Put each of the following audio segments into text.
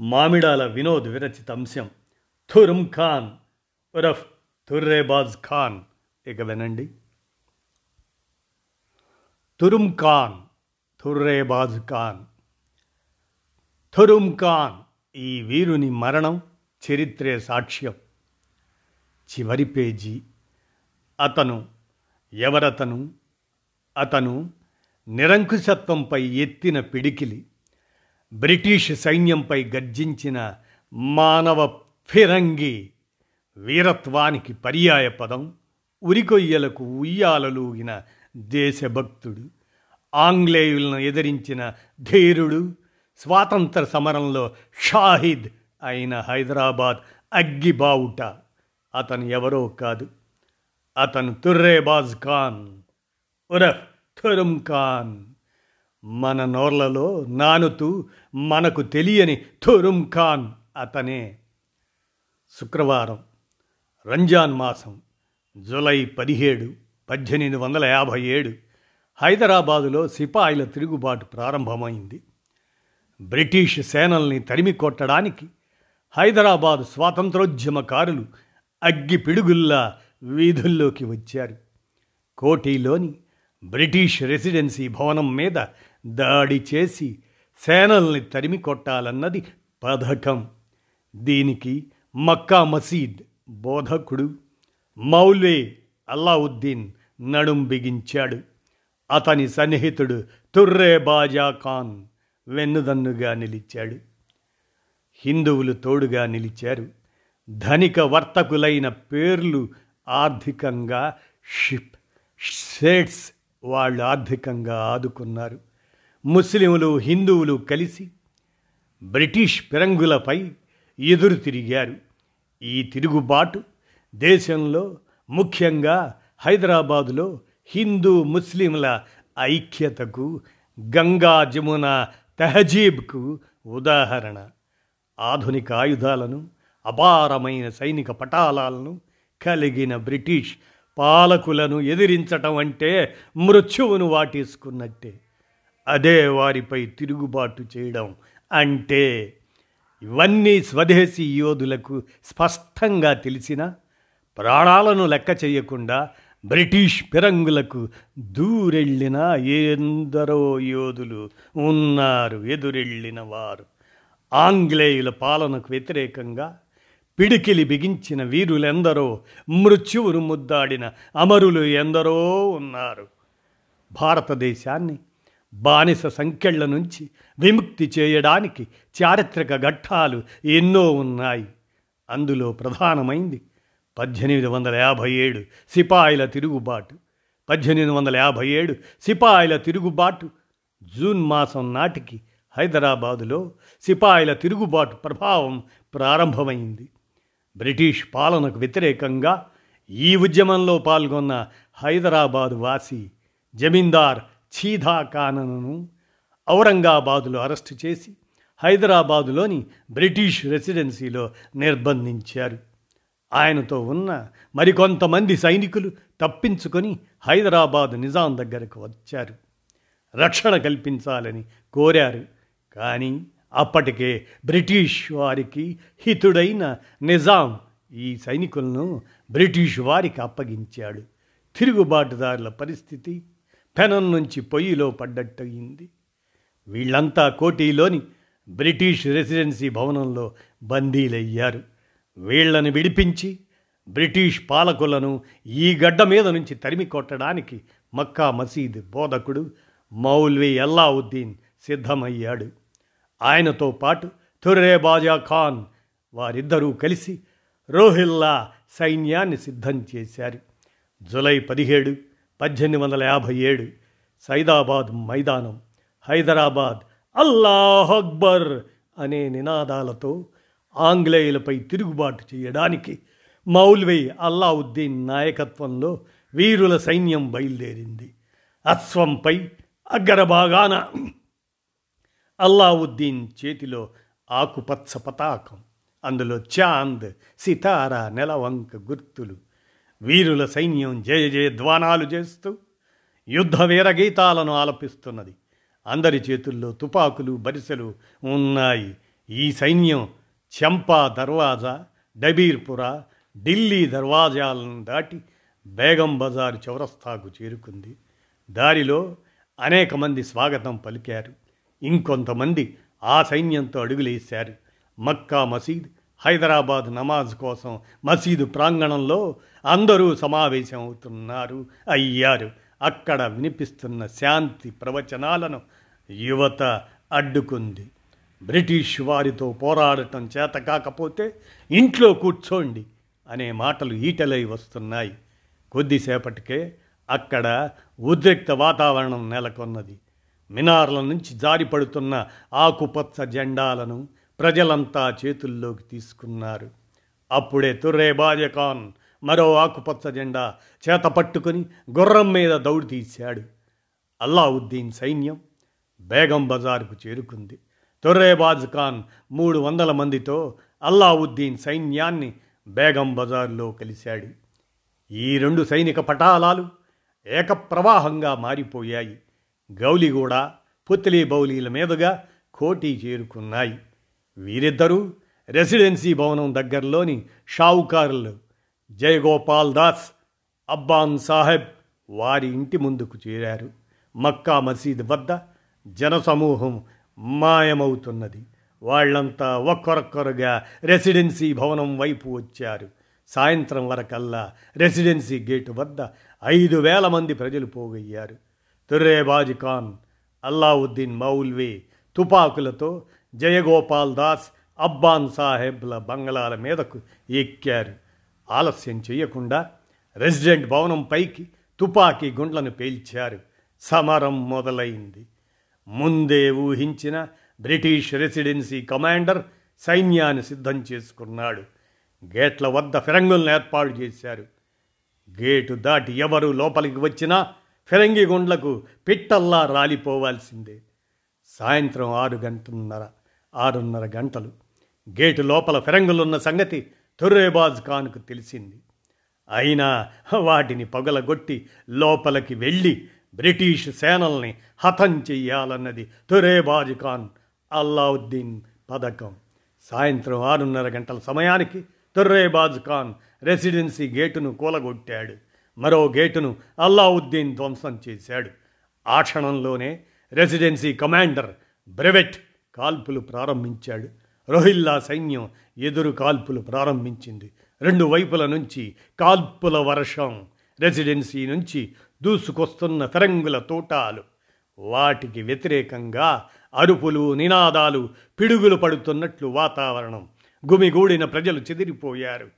మామిడాల వినోద్ విరచితంశం థురుమ్ ఖాన్ ఉరఫ్ థుర్రేబాజ్ ఖాన్. ఇక వినండి. తురుమ్ ఖాన్ తుర్రేబాజ్ ఖాన్. థురుమ్ ఖాన్ ఈ వీరుని మరణం చరిత్రే సాక్ష్యం. చివరి పేజీ. అతను ఎవరతను? అతను నిరంకుశత్వంపై ఎత్తిన పిడికిలి. బ్రిటిష్ సైన్యంపై గర్జించిన మానవ ఫిరంగి వీరత్వానికి పర్యాయ పదం ఉరికొయ్యలకు ఉయ్యాలలూగిన దేశభక్తుడు ఆంగ్లేయులను ఎదిరించిన ధీరుడు స్వాతంత్ర సమరంలో షాహిద్ అయిన హైదరాబాద్ అగ్గిబావుట. అతను ఎవరో కాదు. అతను తుర్రేబాజ్ ఖాన్ ఉరఫ్ తురుమ్ ఖాన్. మన నోర్లలో నానుతూ మనకు తెలియని తురుమ్ ఖాన్ అతనే. శుక్రవారం రంజాన్ మాసం జూలై పదిహేడు పద్దెనిమిది వందల యాభై ఏడు హైదరాబాదులో సిపాయిల తిరుగుబాటు ప్రారంభమైంది. బ్రిటిష్ సేనల్ని తరిమి కొట్టడానికి హైదరాబాదు స్వాతంత్రోద్యమకారులు అగ్గి పిడుగుల్లా వీధుల్లోకి వచ్చారు. కోటిలోని బ్రిటిష్ రెసిడెన్సీ భవనం మీద దాడి చేసి సేనల్ని తరిమి కొట్టాలన్నది పథకం. దీనికి మక్కా మసీద్ బోధకుడు మౌలే అల్లావుద్దీన్ నడుం బిగించాడు. అతని సన్నిహితుడు తుర్రే బాజా ఖాన్ వెన్నుదన్నుగా నిలిచాడు. హిందువులు తోడుగా నిలిచారు. ధనిక వర్తకులైన పేర్లు ఆర్థికంగా షిప్ షేట్స్ వాళ్ళు ఆర్థికంగా ఆదుకున్నారు. ముస్లింలు హిందువులు కలిసి బ్రిటిష్ పిరంగులపై ఎదురు తిరిగారు. ఈ తిరుగుబాటు దేశంలో ముఖ్యంగా హైదరాబాదులో హిందూ ముస్లింల ఐక్యతకు గంగా జమున తెహజీబ్కు ఉదాహరణ. ఆధునిక ఆయుధాలను అపారమైన సైనిక పటాలాలను కలిగిన బ్రిటిష్ పాలకులను ఎదిరించటం అంటే మృత్యువును వాటేసుకున్నట్టే. అదే వారిపై తిరుగుబాటు చేయడం అంటే ఇవన్నీ స్వదేశీ యోధులకు స్పష్టంగా తెలిసిన ప్రాణాలను లెక్క చేయకుండా బ్రిటిష్ పిరంగులకు దూరెళ్ళిన ఎందరో యోధులు ఉన్నారు ఎదురెళ్ళిన వారు. ఆంగ్లేయుల పాలనకు వ్యతిరేకంగా పిడికిలి బిగించిన వీరులెందరో మృత్యువును ముద్దాడిన అమరులు ఎందరో ఉన్నారు. భారతదేశాన్ని బానిస సంఖ్యళ్ళ నుంచి విముక్తి చేయడానికి చారిత్రక ఘట్టాలు ఎన్నో ఉన్నాయి. అందులో ప్రధానమైంది పద్దెనిమిది వందల యాభై ఏడు సిపాయిల తిరుగుబాటు పద్దెనిమిది వందల యాభై ఏడు సిపాయిల తిరుగుబాటు. జూన్ మాసం నాటికి హైదరాబాదులో సిపాయిల తిరుగుబాటు ప్రభావం ప్రారంభమైంది. బ్రిటిష్ పాలనకు వ్యతిరేకంగా ఈ ఉద్యమంలో పాల్గొన్న హైదరాబాదు వాసి జమీందార్ ఛీదా కానను ఔరంగాబాదులో అరెస్టు చేసి హైదరాబాదులోని బ్రిటిష్ రెసిడెన్సీలో నిర్బంధించారు. ఆయనతో ఉన్న మరికొంతమంది సైనికులు తప్పించుకొని హైదరాబాదు నిజాం దగ్గరకు వచ్చారు. రక్షణ కల్పించాలని కోరారు. కానీ అప్పటికే బ్రిటిష్ వారికి హితుడైన నిజాం ఈ సైనికులను బ్రిటిష్ వారికి అప్పగించాడు. తిరుగుబాటుదారుల పరిస్థితి పెనం నుంచి పొయ్యిలో పడ్డట్టయింది. వీళ్ళంతా కోటీలోని బ్రిటిష్ రెసిడెన్సీ భవనంలో బందీలయ్యారు. వీళ్ళను విడిపించి బ్రిటిష్ పాలకులను ఈ గడ్డ మీద నుంచి తరిమి కొట్టడానికి మక్కా మసీద్ బోధకుడు మౌల్వీ అల్లావుద్దీన్ సిద్ధమయ్యాడు. ఆయనతో పాటు తుర్రే బాజా ఖాన్ వారిద్దరూ కలిసి రోహిల్లా సైన్యాన్ని సిద్ధం చేశారు. జులై పదిహేడు పద్దెనిమిది వందల యాభై ఏడు సైదాబాద్ మైదానం హైదరాబాద్ అల్లాహ్ అక్బర్ అనే నినాదాలతో ఆంగ్లేయులపై తిరుగుబాటు చేయడానికి మౌల్వీ అల్లావుద్దీన్ నాయకత్వంలో వీరుల సైన్యం బయలుదేరింది. అశ్వంపై అగ్రభాగాన అల్లావుద్దీన్ చేతిలో ఆకుపచ్చ పతాకం అందులో చాంద్ సితార నెలవంక గుర్తులు వీరుల సైన్యం జయ జయధ్వానాలు చేస్తూ యుద్ధ వీరగీతాలను ఆలపిస్తున్నది. అందరి చేతుల్లో తుపాకులు బరిసెలు ఉన్నాయి. ఈ సైన్యం చెంపా దర్వాజా డబీర్పుర ఢిల్లీ దర్వాజాలను దాటి బేగం బజారు చౌరస్తాకు చేరుకుంది. దారిలో అనేక మంది స్వాగతం పలికారు. ఇంకొంతమంది ఆ సైన్యంతో అడుగులేశారు. మక్కా మసీద్ హైదరాబాద్ నమాజ్ కోసం మసీదు ప్రాంగణంలో అందరూ సమావేశం అవుతున్నారు అయ్యారు. అక్కడ వినిపిస్తున్న శాంతి ప్రవచనాలను యువత అడ్డుకుంది. బ్రిటిష్ వారితో పోరాడటం చేత కాకపోతే ఇంట్లో కూర్చోండి అనే మాటలు ఈటలై వస్తున్నాయి. కొద్దిసేపటికే అక్కడ ఉద్రిక్త వాతావరణం నెలకొన్నది. మినార్ల నుంచి జారిపడుతున్న ఆకుపచ్చ జెండాలను ప్రజలంతా చేతుల్లోకి తీసుకున్నారు. అప్పుడే తుర్రే బాజఖాన్ మరో ఆకుపచ్చ జెండా చేత పట్టుకుని గుర్రం మీద దౌడు తీశాడు. అల్లావుద్దీన్ సైన్యం బేగం బజార్కు చేరుకుంది. తొర్రేబాజ్ ఖాన్ మూడు వందల మందితో అల్లావుద్దీన్ సైన్యాన్ని బేగం బజార్లో కలిశాడు. ఈ రెండు సైనిక పటాలాలు ఏకప్రవాహంగా మారిపోయాయి. గౌలిగూడ పుత్లీ బౌలీల మీదుగా కోటి చేరుకున్నాయి. వీరిద్దరూ రెసిడెన్సీ భవనం దగ్గరలోని షావుకారులు జయగోపాల్ దాస్ అబ్బాన్ సాహెబ్ వారి ఇంటి ముందుకు చేరారు. మక్కా మసీద్ వద్ద జనసమూహం మాయమవుతున్నది. వాళ్ళంతా ఒక్కొరొక్కరుగా రెసిడెన్సీ భవనం వైపు వచ్చారు. సాయంత్రం వరకల్లా రెసిడెన్సీ గేటు వద్ద ఐదు వేల మంది ప్రజలు పోగయ్యారు. తుర్రేబాజ్ ఖాన్ అల్లావుద్దీన్ మౌల్వే తుపాకులతో జయగోపాల్ దాస్ అబ్బాన్ సాహెబ్ల బంగళాల మీదకు ఎక్కారు. ఆలస్యం చేయకుండా రెసిడెంట్ భవనం పైకి తుపాకీ గుండ్లను పేల్చారు. సమరం మొదలైంది. ముందే ఊహించిన బ్రిటిష్ రెసిడెన్సీ కమాండర్ సైన్యాన్ని సిద్ధం చేసుకున్నాడు. గేట్ల వద్ద ఫిరంగులను ఏర్పాటు చేశారు. గేటు దాటి ఎవరు లోపలికి వచ్చినా ఫిరంగి గుండ్లకు పిట్టల్లా రాలిపోవాల్సిందే. సాయంత్రం ఆరు గంటన్నర ఆరున్నర గంటలు. గేటు లోపల ఫిరంగులున్న సంగతి తుర్రేబాజ్ ఖాన్కు తెలిసింది. అయినా వాటిని పగలగొట్టి లోపలికి వెళ్ళి బ్రిటిష్ సేనల్ని హతం చెయ్యాలన్నది తురేబాజ్ ఖాన్ అల్లావుద్దీన్ పథకం. సాయంత్రం ఆరున్నర గంటల సమయానికి తుర్రేబాజ్ ఖాన్ రెసిడెన్సీ గేటును కూలగొట్టాడు. మరో గేటును అల్లావుద్దీన్ ధ్వంసం చేశాడు. ఆ క్షణంలోనే రెసిడెన్సీ కమాండర్ బ్రెవెట్ కాల్పులు ప్రారంభించాడు. రోహిల్లా సైన్యం ఎదురు కాల్పులు ప్రారంభించింది. రెండు వైపుల నుంచి కాల్పుల వర్షం రెసిడెన్సీ నుంచి దూసుకొస్తున్న ఫిరంగుల తోటాలు. వాటికి వ్యతిరేకంగా అరుపులు నినాదాలు పిడుగులు పడుతున్నట్లు వాతావరణం. గుమిగూడిన ప్రజలు చెదిరిపోయారు.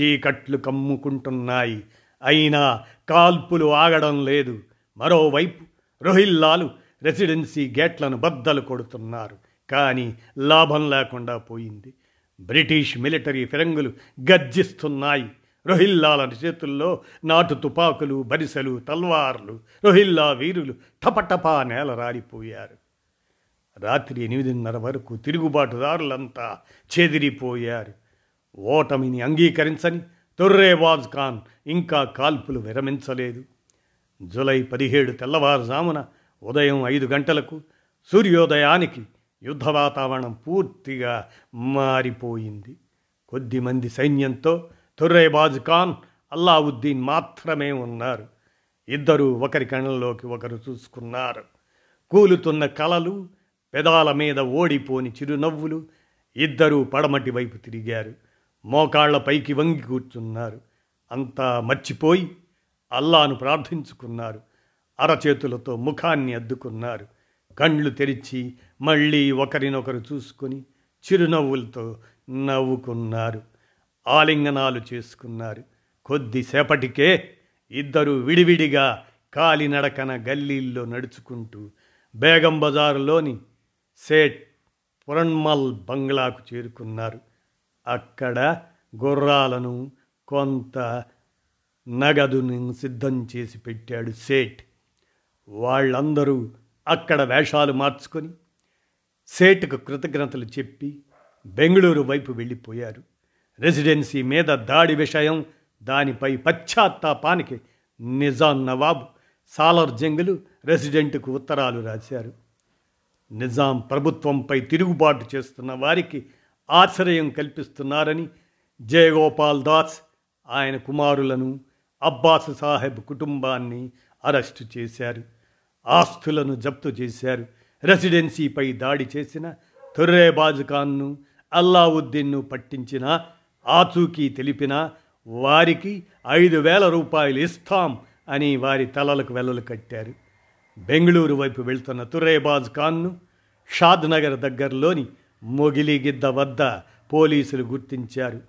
చీకట్లు కమ్ముకుంటున్నాయి. అయినా కాల్పులు ఆగడం లేదు. మరోవైపు రోహిల్లాలు రెసిడెన్సీ గేట్లను బద్దలు కొడుతున్నారు. కానీ లాభం లేకుండా పోయింది. British military ఫిరంగులు గర్జిస్తున్నాయి. రోహిల్లాల చేతుల్లో నాటు తుపాకులు బరిసెలు తల్వార్లు రోహిల్లా వీరులు టపటపా నేల రాలిపోయారు. రాత్రి ఎనిమిదిన్నర వరకు తిరుగుబాటుదారులంతా చెదిరిపోయారు. ఓటమిని అంగీకరించని తొర్రేవాజ్ ఖాన్ ఇంకా కాల్పులు విరమించలేదు. జులై పదిహేడు తెల్లవారుజామున ఉదయం ఐదు గంటలకు సూర్యోదయానికి యుద్ధ వాతావరణం పూర్తిగా మారిపోయింది. కొద్దిమంది సైన్యంతో తుర్రేబాజ్ ఖాన్ అల్లావుద్దీన్ మాత్రమే ఉన్నారు. ఇద్దరు ఒకరి కళ్ళలోకి ఒకరు చూసుకున్నారు. కూలుతున్న కలలు పెదాల మీద ఓడిపోని చిరునవ్వులు ఇద్దరూ పడమటి వైపు తిరిగారు. మోకాళ్ళ పైకి వంగి కూర్చున్నారు. అంతా మర్చిపోయి అల్లాను ప్రార్థించుకున్నారు. అరచేతులతో ముఖాన్ని అద్దుకున్నారు. కండ్లు తెరిచి మళ్ళీ ఒకరినొకరు చూసుకొని చిరునవ్వులతో నవ్వుకున్నారు. ఆలింగనాలు చేసుకున్నారు. కొద్దిసేపటికే ఇద్దరు విడివిడిగా కాలినడకన గల్లీల్లో నడుచుకుంటూ బేగం బజారులోని సేట్ పురణ్మల్ బంగ్లాకు చేరుకున్నారు. అక్కడ గుర్రాలను కొంత నగదును సిద్ధం చేసి పెట్టాడు సేట్. వాళ్ళందరూ అక్కడ వేషాలు మార్చుకొని సేటుకు కృతజ్ఞతలు చెప్పి బెంగళూరు వైపు వెళ్ళిపోయారు. రెసిడెన్సీ మీద దాడి విషయం దానిపై పశ్చాత్తాపానికి నిజాం నవాబ్ సాలర్ జంగులు రెసిడెంట్కు ఉత్తరాలు రాశారు. నిజాం ప్రభుత్వంపై తిరుగుబాటు చేస్తున్న వారికి ఆశ్రయం కల్పిస్తున్నారని జయగోపాల్ దాస్ ఆయన కుమారులను అబ్బాస్ సాహెబ్ కుటుంబాన్ని అరెస్టు చేశారు ఆస్తులను జప్తు చేశారు. రెసిడెన్సీపై దాడి చేసిన తుర్రేబాజ్ ఖాన్ను అల్లావుద్దీన్ను పట్టించిన ఆచూకీ తెలిపిన వారికి ఐదు వేల రూపాయలు ఇస్తాం అని వారి తలలకు వెల్లలు కట్టారు. బెంగళూరు వైపు వెళ్తున్న తుర్రేబాజ్ ఖాన్ను షాద్నగర్ దగ్గరలోని మొగిలిగిద్ద వద్ద పోలీసులు గుర్తించారు.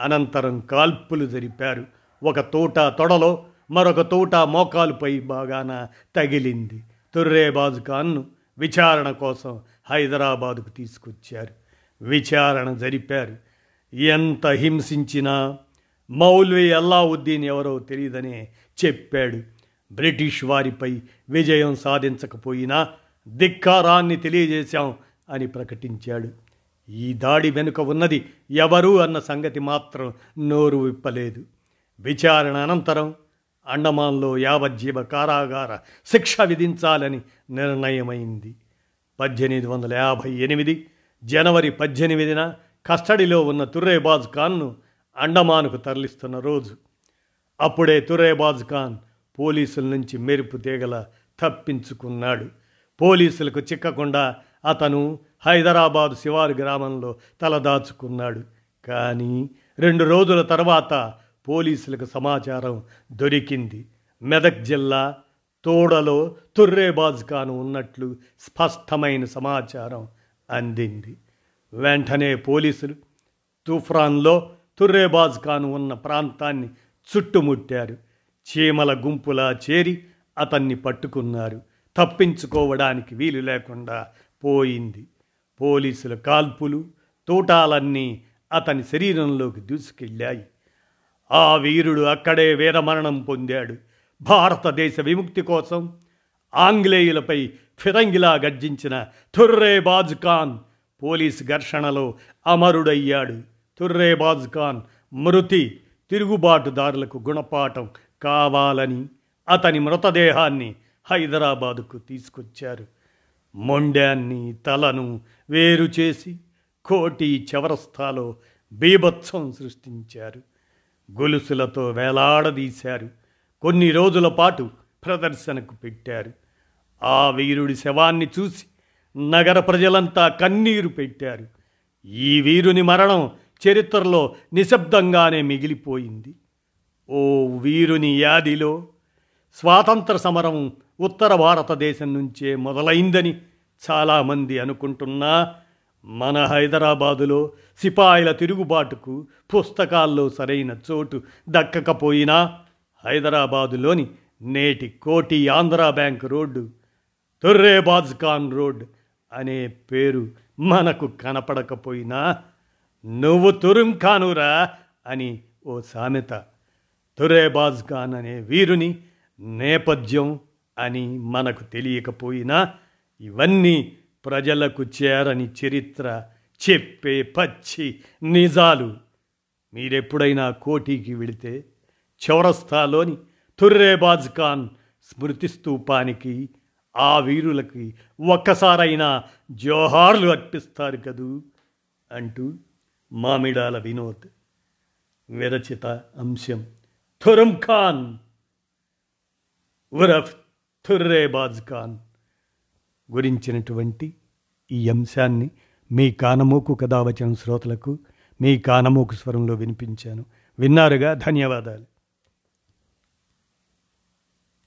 అనంతరం కాల్పులు జరిపారు. ఒక తోట తొడలో మరొక తోట మోకాలుపై బాగాన తగిలింది. తుర్రేబాజ్ ఖాన్ను విచారణ కోసం హైదరాబాదుకు తీసుకొచ్చారు. విచారణ జరిపారు. ఎంత హింసించినా మౌల్వీ అల్లావుద్దీన్ ఎవరో తెలియదనే చెప్పాడు. బ్రిటిష్ వారిపై విజయం సాధించకపోయినా ధిక్కారాన్ని తెలియజేశాం అని ప్రకటించాడు. ఈ దాడి వెనుక ఉన్నది ఎవరు అన్న సంగతి మాత్రం నోరు విప్పలేదు. విచారణ అనంతరం అండమాన్లో యావజ్జీవ కారాగార శిక్ష విధించాలని నిర్ణయమైంది. పద్దెనిమిది వందల యాభై ఎనిమిది జనవరి పద్దెనిమిదిన కస్టడీలో ఉన్న తుర్రేబాజ్ ఖాన్ను అండమాన్కు తరలిస్తున్న రోజు. అప్పుడే తురేబాజ్ ఖాన్ పోలీసుల నుంచి మెరుపు తీగల తప్పించుకున్నాడు. పోలీసులకు చిక్కకుండా అతను హైదరాబాద్ శివారు గ్రామంలో తలదాచుకున్నాడు. కానీ రెండు రోజుల తర్వాత పోలీసులకు సమాచారం దొరికింది. మెదక్ జిల్లా తోడలో తుర్రేబాజ్ ఖాన్ ఉన్నట్లు స్పష్టమైన సమాచారం అందింది. వెంటనే పోలీసులు తుఫ్రాన్లో తుర్రేబాజ్ ఖాన్ ఉన్న ప్రాంతాన్ని చుట్టుముట్టారు. చీమల గుంపులా చేరి అతన్ని పట్టుకున్నారు. తప్పించుకోవడానికి వీలు లేకుండా పోయింది. పోలీసుల కాల్పులు తూటాలన్నీ అతని శరీరంలోకి దూసుకెళ్ళాయి. ఆ వీరుడు అక్కడే వీరమరణం పొందాడు. భారతదేశ విముక్తి కోసం ఆంగ్లేయులపై ఫిరంగిలా గర్జించిన తుర్రేబాజ్ ఖాన్ పోలీస్ ఘర్షణలో అమరుడయ్యాడు. తుర్రేబాజ్ ఖాన్ మృతి తిరుగుబాటుదారులకు గుణపాఠం కావాలని అతని మృతదేహాన్ని హైదరాబాదుకు తీసుకొచ్చారు. మొండాన్ని తలను వేరు చేసి కోటి చవరస్తాలో బీభత్సం సృష్టించారు. గొలుసులతో వేలాడదీశారు. కొన్ని రోజుల పాటు ప్రదర్శనకు పెట్టారు. ఆ వీరుడి శవాన్ని చూసి నగర ప్రజలంతా కన్నీరు పెట్టారు. ఈ వీరుని మరణం చరిత్రలో నిశ్శబ్దంగానే మిగిలిపోయింది. ఓ వీరుని యాదిలో స్వాతంత్ర సమరం ఉత్తర భారతదేశం నుంచే మొదలైందని చాలామంది అనుకుంటున్నా మన హైదరాబాదులో సిపాయిల తిరుగుబాటుకు పుస్తకాల్లో సరైన చోటు దక్కకపోయినా హైదరాబాదులోని నేటి Koti Andhra Bank road Turrebaz Khan road అనే పేరు మనకు కనపడకపోయినా నువ్వు తురుం ఖానురా అని ఓ సామెత. తురేబాజ్ ఖాన్ అనే వీరుని నేపథ్యం అని మనకు తెలియకపోయినా ఇవన్నీ ప్రజలకు చేరని చరిత్ర చెప్పే పచ్చి నిజాలు. మీరెప్పుడైనా కోటీకి వెళితే చౌరస్తాలోని తుర్రేబాజ్ ఖాన్ స్మృతి స్తూపానికి ఆ వీరులకి ఒక్కసారైనా జోహార్లు అర్పిస్తారు కదూ? అంటూ మామిడాల వినోద్. విరచిత అంశం. థురం ఖాన్! ఉరఫ్ తుర్రేబాజ్ ఖాన్. గురించినటువంటి ఈ అంశాన్ని మీ కానమోకు కథావచన శ్రోతలకు మీ కానమోకు స్వరంలో వినిపించాను. విన్నారుగా? ధన్యవాదాలు.